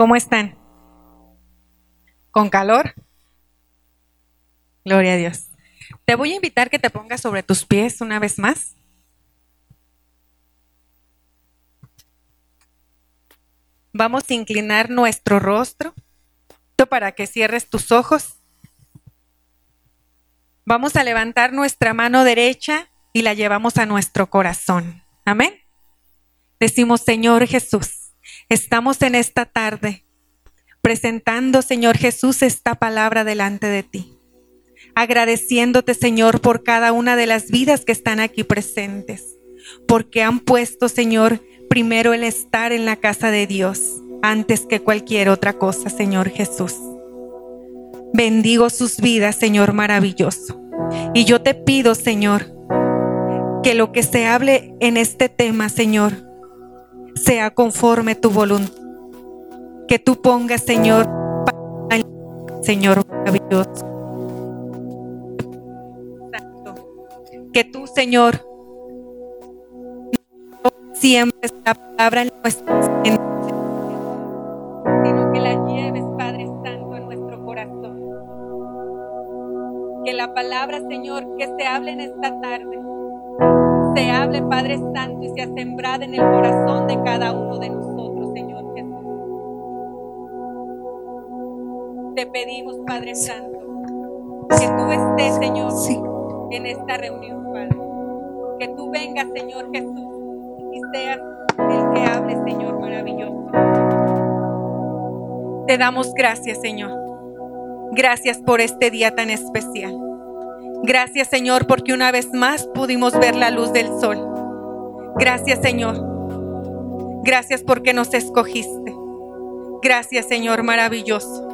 ¿Cómo están? ¿Con calor? Gloria a Dios. Te voy a invitar que te pongas sobre tus pies una vez más. Vamos a inclinar nuestro rostro para que cierres tus ojos. Vamos a levantar nuestra mano derecha y la llevamos a nuestro corazón. Amén. Decimos, Señor Jesús, estamos en esta tarde presentando, Señor Jesús, esta palabra delante de ti. Agradeciéndote, Señor, por cada una de las vidas que están aquí presentes, porque han puesto, Señor, primero el estar en la casa de Dios antes que cualquier otra cosa, Señor Jesús. Bendigo sus vidas, Señor maravilloso. Y yo te pido, Señor, que lo que se hable en este tema, Señor, sea conforme tu voluntad. Que tú pongas, Señor, Señor maravilloso. Que tú, Señor, siempre la palabra en nuestras sino que la lleves, Padre Santo, en nuestro corazón. Que la palabra, Señor, que se hable en esta tarde, se hable, Padre Santo, y sea sembrada en el corazón de cada uno de nosotros, Señor Jesús. Te pedimos, Padre Santo, que tú estés, Señor, en esta reunión, Padre. Que tú vengas, Señor Jesús, y seas el que hable, Señor maravilloso. Te damos gracias, Señor. Gracias por este día tan especial. Gracias, Señor, porque una vez más pudimos ver la luz del sol. Gracias, Señor. Gracias porque nos escogiste. Gracias, Señor maravilloso.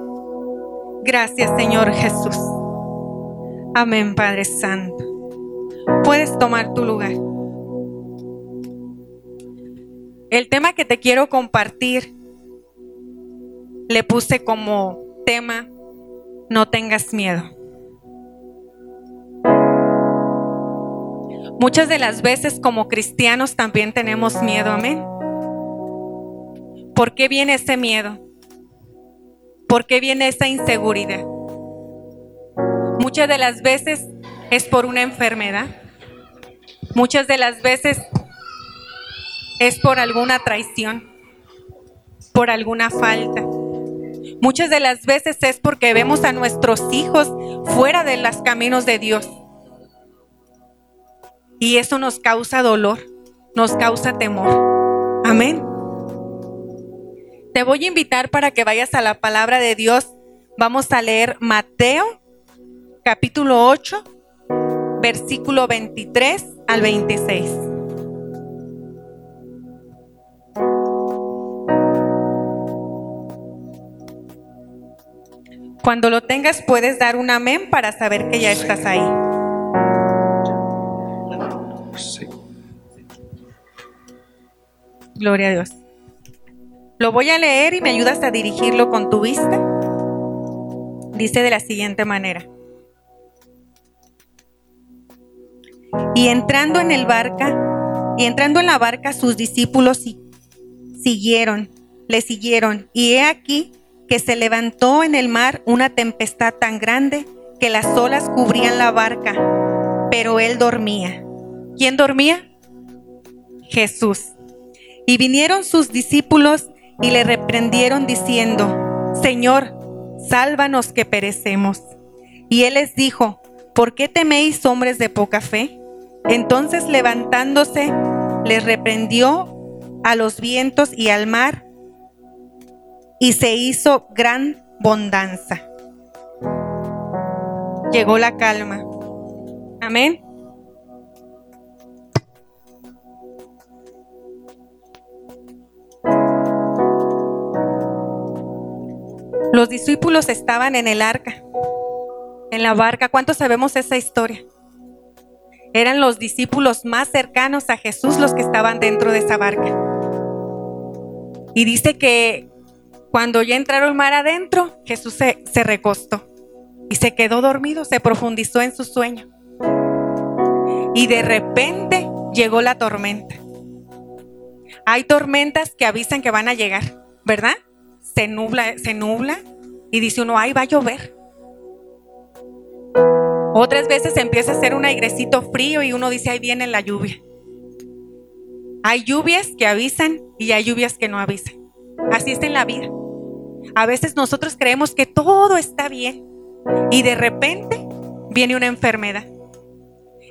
Gracias, Señor Jesús. Amén, Padre Santo. Puedes tomar tu lugar. El tema que te quiero compartir le puse como tema, no tengas miedo. Muchas de las veces como cristianos también tenemos miedo, amén. ¿Por qué viene ese miedo? ¿Por qué viene esa inseguridad? Muchas de las veces es por una enfermedad. Muchas de las veces es por alguna traición, por alguna falta. Muchas de las veces es porque vemos a nuestros hijos fuera de los caminos de Dios. Y eso nos causa dolor, nos causa temor. Amén. Te voy a invitar para que vayas a la palabra de Dios. Vamos a leer Mateo capítulo 8, versículo 23 al 26. Cuando lo tengas puedes dar un amén para saber que ya estás ahí. Gloria a Dios. Lo voy a leer y me ayudas a dirigirlo con tu vista. Dice de la siguiente manera. Y entrando en el barca, y entrando en la barca, sus discípulos siguieron, le siguieron. Y he aquí que se levantó en el mar una tempestad tan grande que las olas cubrían la barca, pero él dormía. ¿Quién dormía? Jesús. Y vinieron sus discípulos y le reprendieron diciendo, Señor, sálvanos que perecemos. Y él les dijo, ¿por qué teméis hombres de poca fe? Entonces levantándose, les reprendió a los vientos y al mar, y se hizo gran bondanza. Llegó la calma. Amén. Los discípulos estaban en el arca, en la barca. ¿Cuántos sabemos esa historia? Eran los discípulos más cercanos a Jesús los que estaban dentro de esa barca. Y dice que cuando ya entraron mar adentro, Jesús se, se recostó y se quedó dormido, se profundizó en su sueño. Y de repente llegó la tormenta. Hay tormentas que avisan que van a llegar, ¿verdad? Se nubla, se nubla y dice uno, ay, va a llover. Otras veces empieza a hacer un airecito frío y uno dice, ahí viene la lluvia. Hay lluvias que avisan y hay lluvias que no avisan. Así es en la vida. A veces nosotros creemos que todo está bien y de repente viene una enfermedad.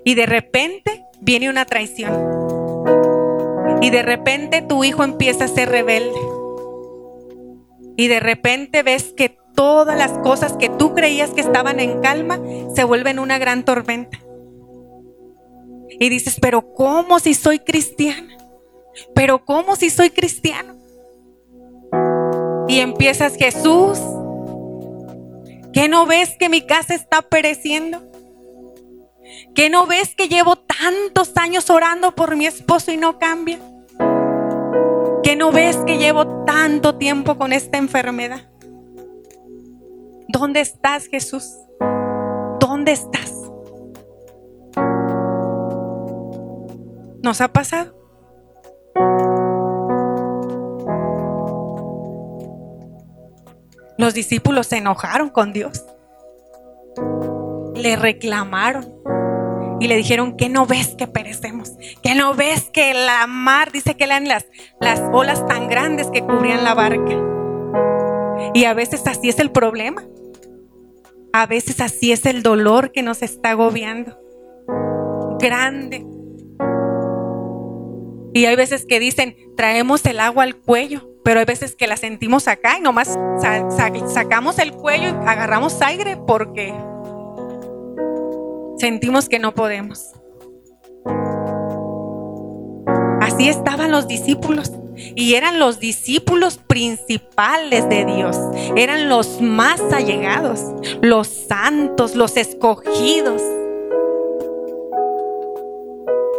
Y de repente viene una traición. Y de repente tu hijo empieza a ser rebelde. Y de repente ves que todas las cosas que tú creías que estaban en calma se vuelven una gran tormenta. Y dices, pero ¿cómo si soy cristiana? Pero ¿cómo si soy cristiano? Y empiezas, Jesús, ¿qué no ves que mi casa está pereciendo? ¿Qué no ves que llevo tantos años orando por mi esposo y no cambia? ¿Qué no ves que llevo tanto tiempo con esta enfermedad? ¿Dónde estás, Jesús? ¿Dónde estás? ¿Nos ha pasado? Los discípulos se enojaron con Dios. Le reclamaron y le dijeron que no ves que perecemos, que no ves que la mar, dice que eran las, las olas tan grandes que cubrían la barca. Y a veces así es el problema. A veces así es el dolor que nos está agobiando. Grande. Y hay veces que dicen, traemos el agua al cuello, pero hay veces que la sentimos acá y nomás sacamos el cuello y agarramos aire porque sentimos que no podemos. Así estaban los discípulos. Y eran los discípulos principales de Dios. Eran los más allegados, los santos, los escogidos.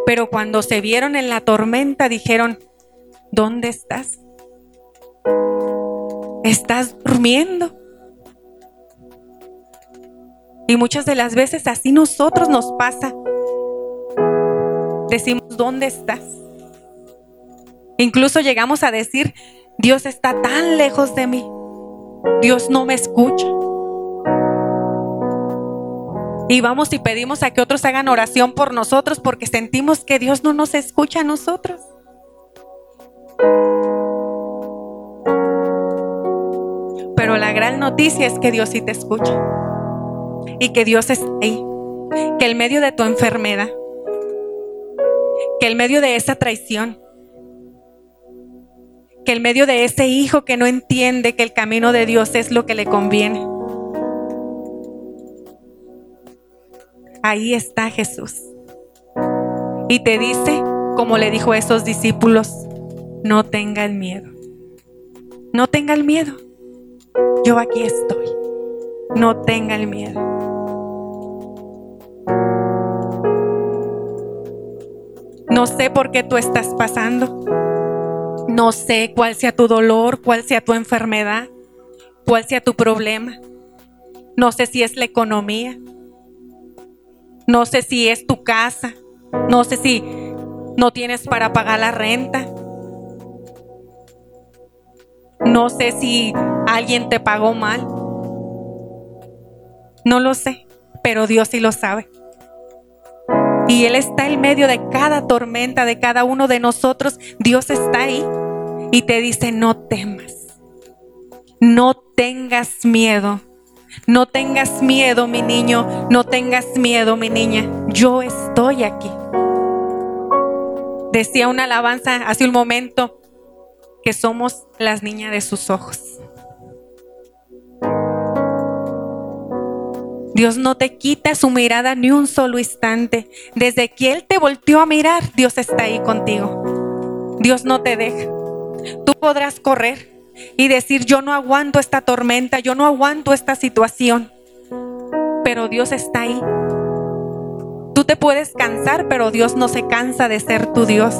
Pero cuando se vieron en la tormenta dijeron, ¿dónde estás? ¿Estás durmiendo? Y muchas de las veces así nosotros nos pasa. Decimos, ¿dónde estás? Incluso llegamos a decir, Dios está tan lejos de mí. Dios no me escucha. Y vamos y pedimos a que otros hagan oración por nosotros porque sentimos que Dios no nos escucha a nosotros. Pero la gran noticia es que Dios sí te escucha y que Dios está ahí. Que en medio de tu enfermedad, que en medio de esa traición, que en medio de ese hijo que no entiende que el camino de Dios es lo que le conviene, ahí está Jesús. Y te dice, como le dijo a esos discípulos, no tengan miedo. No tengan miedo. Yo aquí estoy. No tengan miedo. No sé por qué tú estás pasando. No sé cuál sea tu dolor, cuál sea tu enfermedad, cuál sea tu problema. No sé si es la economía. No sé si es tu casa. No sé si no tienes para pagar la renta. No sé si alguien te pagó mal. No lo sé, pero Dios sí lo sabe. Y Él está en medio de cada tormenta, de cada uno de nosotros. Dios está ahí y te dice, no temas, no tengas miedo. No tengas miedo, mi niño, no tengas miedo, mi niña. Yo estoy aquí. Decía una alabanza hace un momento que somos las niñas de sus ojos. Dios no te quita su mirada ni un solo instante. Desde que Él te volteó a mirar, Dios está ahí contigo. Dios no te deja. Tú podrás correr y decir, yo no aguanto esta tormenta, yo no aguanto esta situación. Pero Dios está ahí. Tú te puedes cansar, pero Dios no se cansa de ser tu Dios.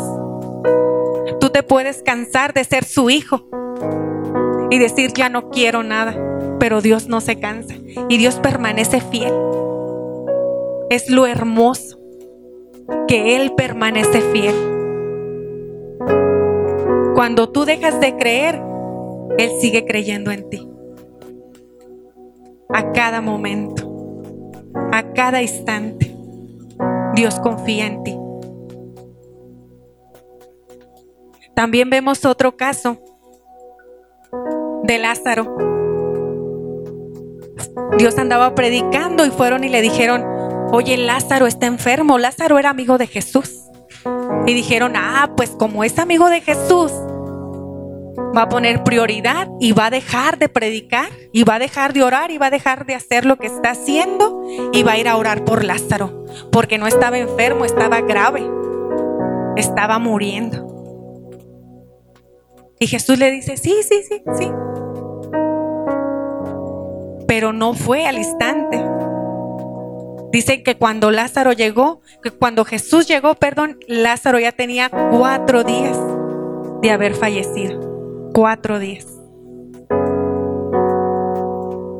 Tú te puedes cansar de ser su hijo y decir, ya no quiero nada pero Dios no se cansa y Dios permanece fiel. Es lo hermoso que Él permanece fiel. Cuando tú dejas de creer, Él sigue creyendo en ti. A cada momento, a cada instante, Dios confía en ti. También vemos otro caso de Lázaro. Dios andaba predicando y fueron y le dijeron, oye, Lázaro está enfermo. Lázaro era amigo de Jesús. Y dijeron, ah, pues como es amigo de Jesús, va a poner prioridad y va a dejar de predicar y va a dejar de orar y va a dejar de hacer lo que está haciendo y va a ir a orar por Lázaro, porque no estaba enfermo, estaba grave, estaba muriendo. Y Jesús le dice, sí, sí, sí, sí. Pero no fue al instante. Dicen que cuando Lázaro llegó, que cuando Jesús llegó, perdón, Lázaro ya tenía cuatro días de haber fallecido. Cuatro días.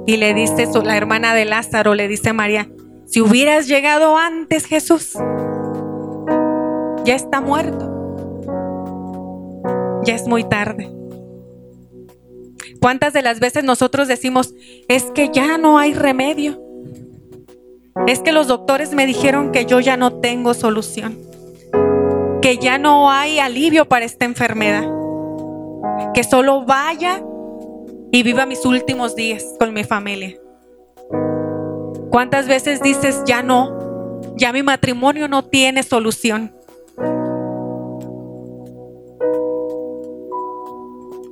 Y le dice la hermana de Lázaro, le dice María, si hubieras llegado antes Jesús, ya está muerto. Ya es muy tarde. ¿Cuántas de las veces nosotros decimos, es que ya no hay remedio? Es que los doctores me dijeron que yo ya no tengo solución, que ya no hay alivio para esta enfermedad, que solo vaya y viva mis últimos días con mi familia. ¿Cuántas veces dices, ya no, ya mi matrimonio no tiene solución?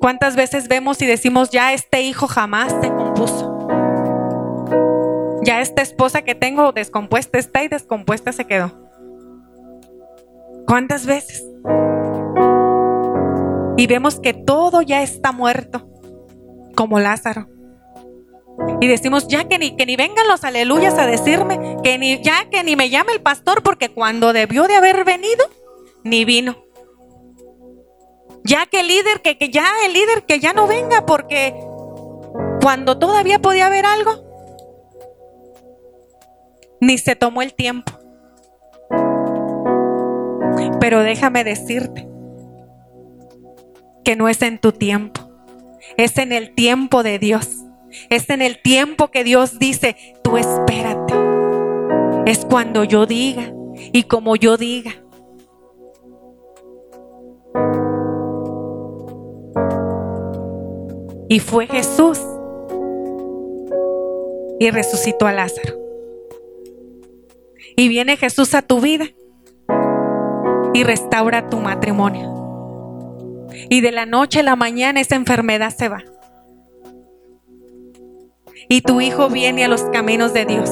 ¿Cuántas veces vemos y decimos, ya este hijo jamás se compuso? Ya esta esposa que tengo descompuesta está y descompuesta se quedó. ¿Cuántas veces? Y vemos que todo ya está muerto, como Lázaro. Y decimos, ya que ni, que ni vengan los aleluyas a decirme, que ni, ya que ni me llame el pastor, porque cuando debió de haber venido, ni vino. Ya que el líder, que, que ya el líder que ya no venga, porque cuando todavía podía haber algo, ni se tomó el tiempo. Pero déjame decirte que no es en tu tiempo, es en el tiempo de Dios. Es en el tiempo que Dios dice, tú espérate. Es cuando yo diga y como yo diga. Y fue Jesús y resucitó a Lázaro. Y viene Jesús a tu vida y restaura tu matrimonio. Y de la noche a la mañana esa enfermedad se va. Y tu hijo viene a los caminos de Dios.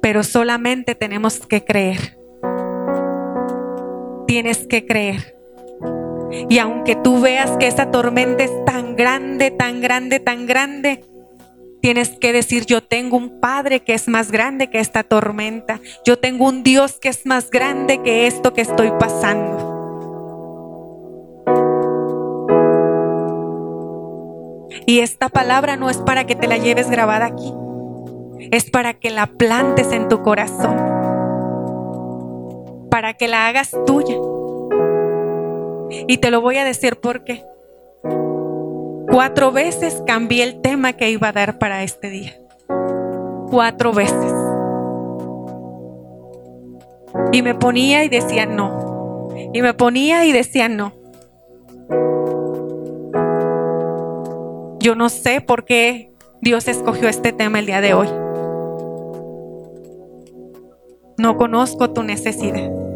Pero solamente tenemos que creer. Tienes que creer. Y aunque tú veas que esa tormenta es tan grande, tan grande, tan grande, Tienes que decir, yo tengo un Padre que es más grande que esta tormenta. Yo tengo un Dios que es más grande que esto que estoy pasando. Y esta palabra no es para que te la lleves grabada aquí. Es para que la plantes en tu corazón. Para que la hagas tuya. Y te lo voy a decir por qué. Cuatro veces cambié el tema que iba a dar para este día. Cuatro veces. Y me ponía y decía no. Y me ponía y decía no. Yo no sé por qué Dios escogió este tema el día de hoy. No conozco tu necesidad.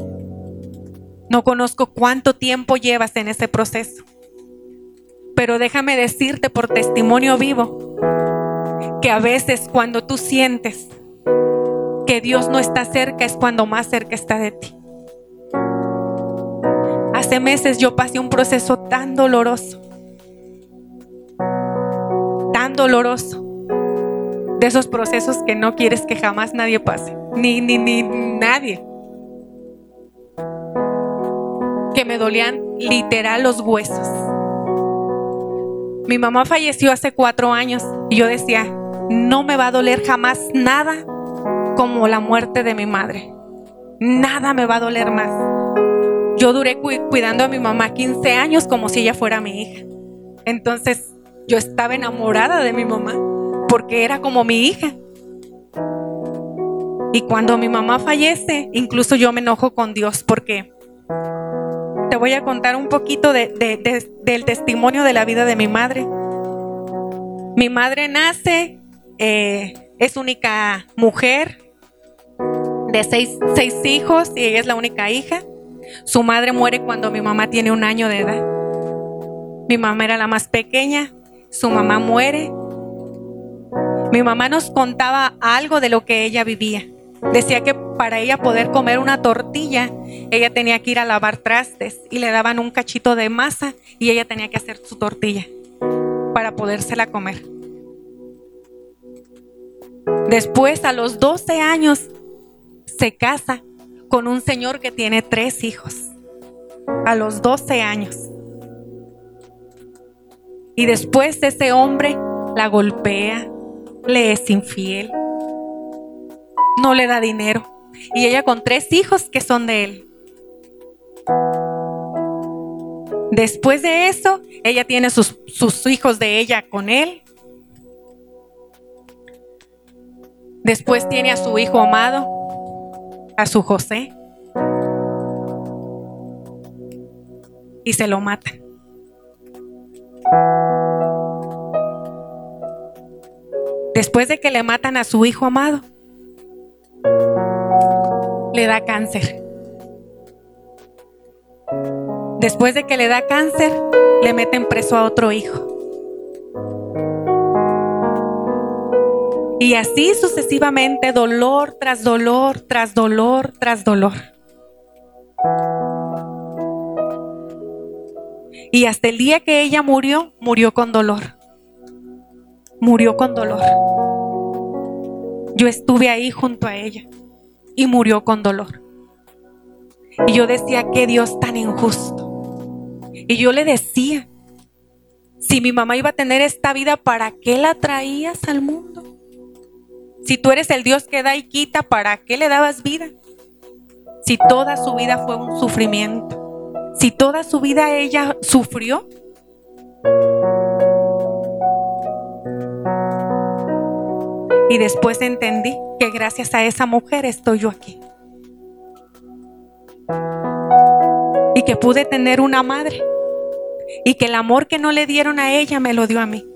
No conozco cuánto tiempo llevas en ese proceso. Pero déjame decirte por testimonio vivo que a veces cuando tú sientes que Dios no está cerca es cuando más cerca está de ti. Hace meses yo pasé un proceso tan doloroso, tan doloroso, de esos procesos que no quieres que jamás nadie pase, ni, ni, ni nadie. Que me dolían literal los huesos mi mamá falleció hace cuatro años y yo decía, no me va a doler jamás nada como la muerte de mi madre. Nada me va a doler más. yo duré cuidando a mi mamá 15 años como si ella fuera mi hija. Entonces yo estaba enamorada de mi mamá porque era como mi hija. Y cuando mi mamá fallece, incluso yo me enojo con Dios porque voy a contar un poquito del testimonio de la vida de mi madre. Mi madre nace, eh, es única mujer de seis, seis hijos y ella es la única hija. Su madre muere cuando mi mamá tiene un año de edad. Mi mamá era la más pequeña, su mamá muere. Mi mamá nos contaba algo de lo que ella vivía. Decía que para ella poder comer una tortilla, ella tenía que ir a lavar trastes y le daban un cachito de masa y ella tenía que hacer su tortilla para podérsela comer. Después, a los 12 años, se casa con un señor que tiene tres hijos. A los 12 años. Y después ese hombre la golpea, le es infiel no le da dinero. Y ella con tres hijos que son de él. Después de eso, ella tiene sus, sus hijos de ella con él. Después tiene a su hijo amado, a su José. Y se lo mata. Después de que le matan a su hijo amado, le da cáncer. Después de que le da cáncer, le meten preso a otro hijo. Y así sucesivamente, dolor tras dolor, tras dolor, tras dolor. Y hasta el día que ella murió, murió con dolor. Murió con dolor. Yo estuve ahí junto a ella y murió con dolor. Y yo decía, qué Dios tan injusto. Y yo le decía, si mi mamá iba a tener esta vida, ¿para qué la traías al mundo? Si tú eres el Dios que da y quita, ¿para qué le dabas vida? Si toda su vida fue un sufrimiento, si toda su vida ella sufrió, Y después entendí que gracias a esa mujer estoy yo aquí. Y que pude tener una madre. Y que el amor que no le dieron a ella me lo dio a mí.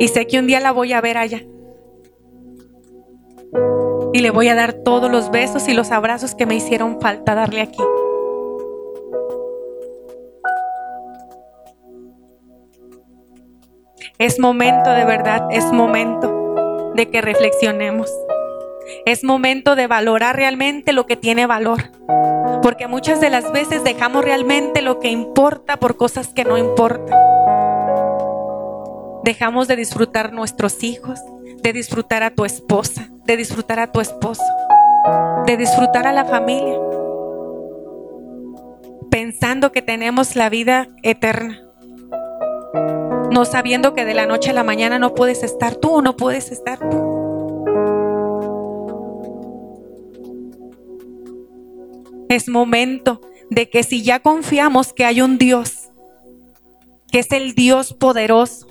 Y sé que un día la voy a ver allá. Y le voy a dar todos los besos y los abrazos que me hicieron falta darle aquí. Es momento de verdad, es momento de que reflexionemos. Es momento de valorar realmente lo que tiene valor. Porque muchas de las veces dejamos realmente lo que importa por cosas que no importan. Dejamos de disfrutar nuestros hijos, de disfrutar a tu esposa, de disfrutar a tu esposo, de disfrutar a la familia, pensando que tenemos la vida eterna no sabiendo que de la noche a la mañana no puedes estar tú no puedes estar tú. Es momento de que si ya confiamos que hay un Dios, que es el Dios poderoso,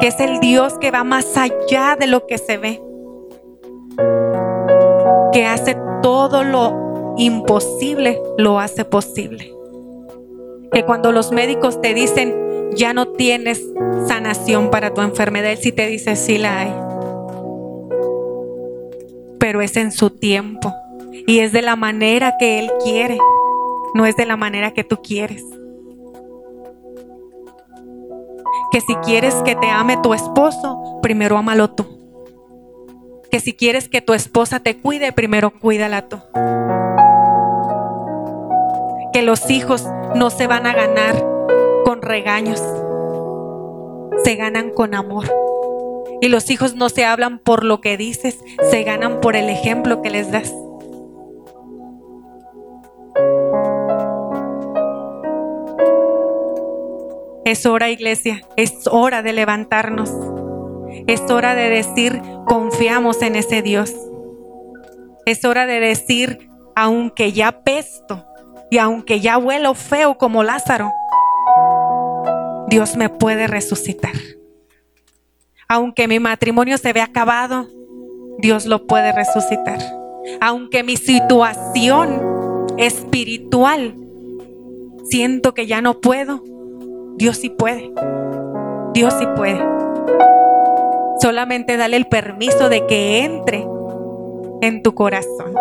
que es el Dios que va más allá de lo que se ve, que hace todo lo imposible, lo hace posible. Que cuando los médicos te dicen, ya no tienes sanación para tu enfermedad. Él sí te dice, sí la hay. Pero es en su tiempo. Y es de la manera que Él quiere. No es de la manera que tú quieres. Que si quieres que te ame tu esposo, primero ámalo tú. Que si quieres que tu esposa te cuide, primero cuídala tú. Que los hijos no se van a ganar regaños, se ganan con amor. Y los hijos no se hablan por lo que dices, se ganan por el ejemplo que les das. Es hora, iglesia, es hora de levantarnos. Es hora de decir, confiamos en ese Dios. Es hora de decir, aunque ya pesto y aunque ya huelo feo como Lázaro, Dios me puede resucitar. Aunque mi matrimonio se ve acabado, Dios lo puede resucitar. Aunque mi situación espiritual siento que ya no puedo, Dios sí puede. Dios sí puede. Solamente dale el permiso de que entre en tu corazón.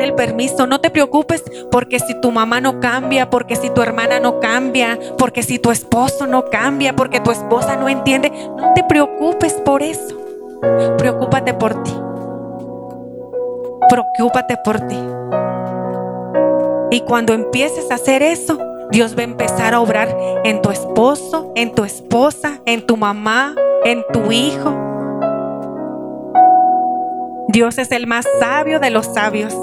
El permiso, no te preocupes porque si tu mamá no cambia, porque si tu hermana no cambia, porque si tu esposo no cambia, porque tu esposa no entiende, no te preocupes por eso. Preocúpate por ti. Preocúpate por ti. Y cuando empieces a hacer eso, Dios va a empezar a obrar en tu esposo, en tu esposa, en tu mamá, en tu hijo. Dios es el más sabio de los sabios.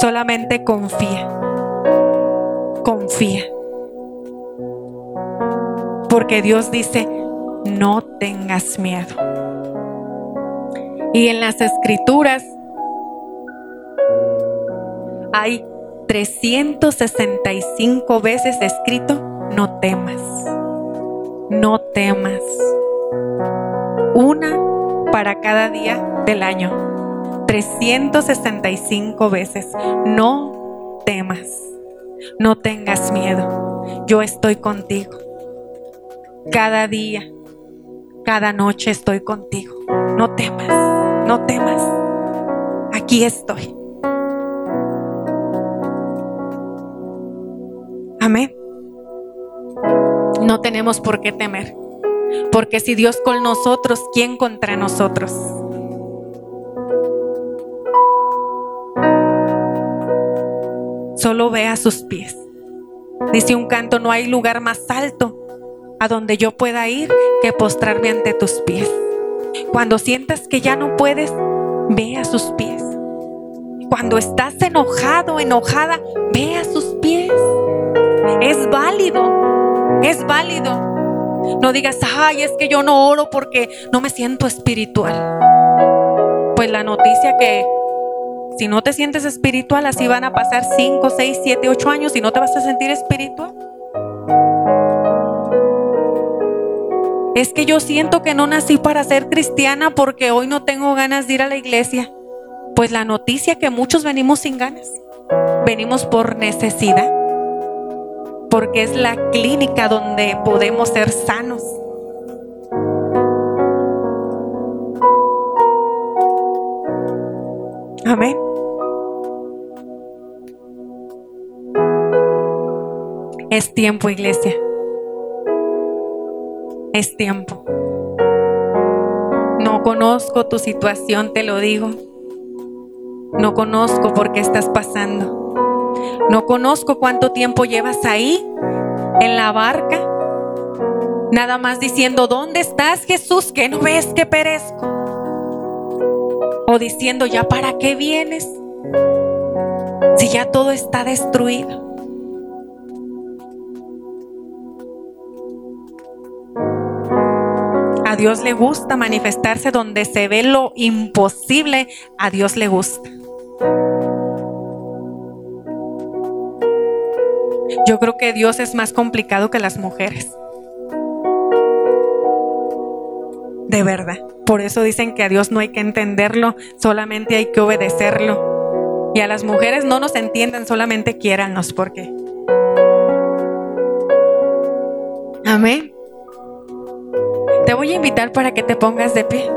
Solamente confía. Confía. Porque Dios dice, no tengas miedo. Y en las escrituras hay 365 veces escrito, no temas, no temas. Una para cada día del año. 365 veces, no temas, no tengas miedo. Yo estoy contigo. Cada día, cada noche estoy contigo. No temas, no temas. Aquí estoy. Amén. No tenemos por qué temer. Porque si Dios con nosotros, ¿quién contra nosotros? Solo ve a sus pies. Dice un canto, no hay lugar más alto a donde yo pueda ir que postrarme ante tus pies. Cuando sientas que ya no puedes, ve a sus pies. Cuando estás enojado, enojada, ve a sus pies. Es válido, es válido. No digas, ay, es que yo no oro porque no me siento espiritual. Pues la noticia que si no te sientes espiritual, así van a pasar 5, 6, 7, 8 años y no te vas a sentir espiritual. Es que yo siento que no nací para ser cristiana porque hoy no tengo ganas de ir a la iglesia. Pues la noticia que muchos venimos sin ganas. Venimos por necesidad porque es la clínica donde podemos ser sanos. Amén. Es tiempo, iglesia. Es tiempo. No conozco tu situación, te lo digo. No conozco por qué estás pasando. No conozco cuánto tiempo llevas ahí en la barca, nada más diciendo, ¿dónde estás Jesús? Que no ves que perezco. O diciendo, ¿ya para qué vienes? Si ya todo está destruido. A Dios le gusta manifestarse donde se ve lo imposible. A Dios le gusta. Yo creo que Dios es más complicado que las mujeres. De verdad. Por eso dicen que a Dios no hay que entenderlo, solamente hay que obedecerlo. Y a las mujeres no nos entienden, solamente quiérannos porque. Amén. Te voy a invitar para que te pongas de pie.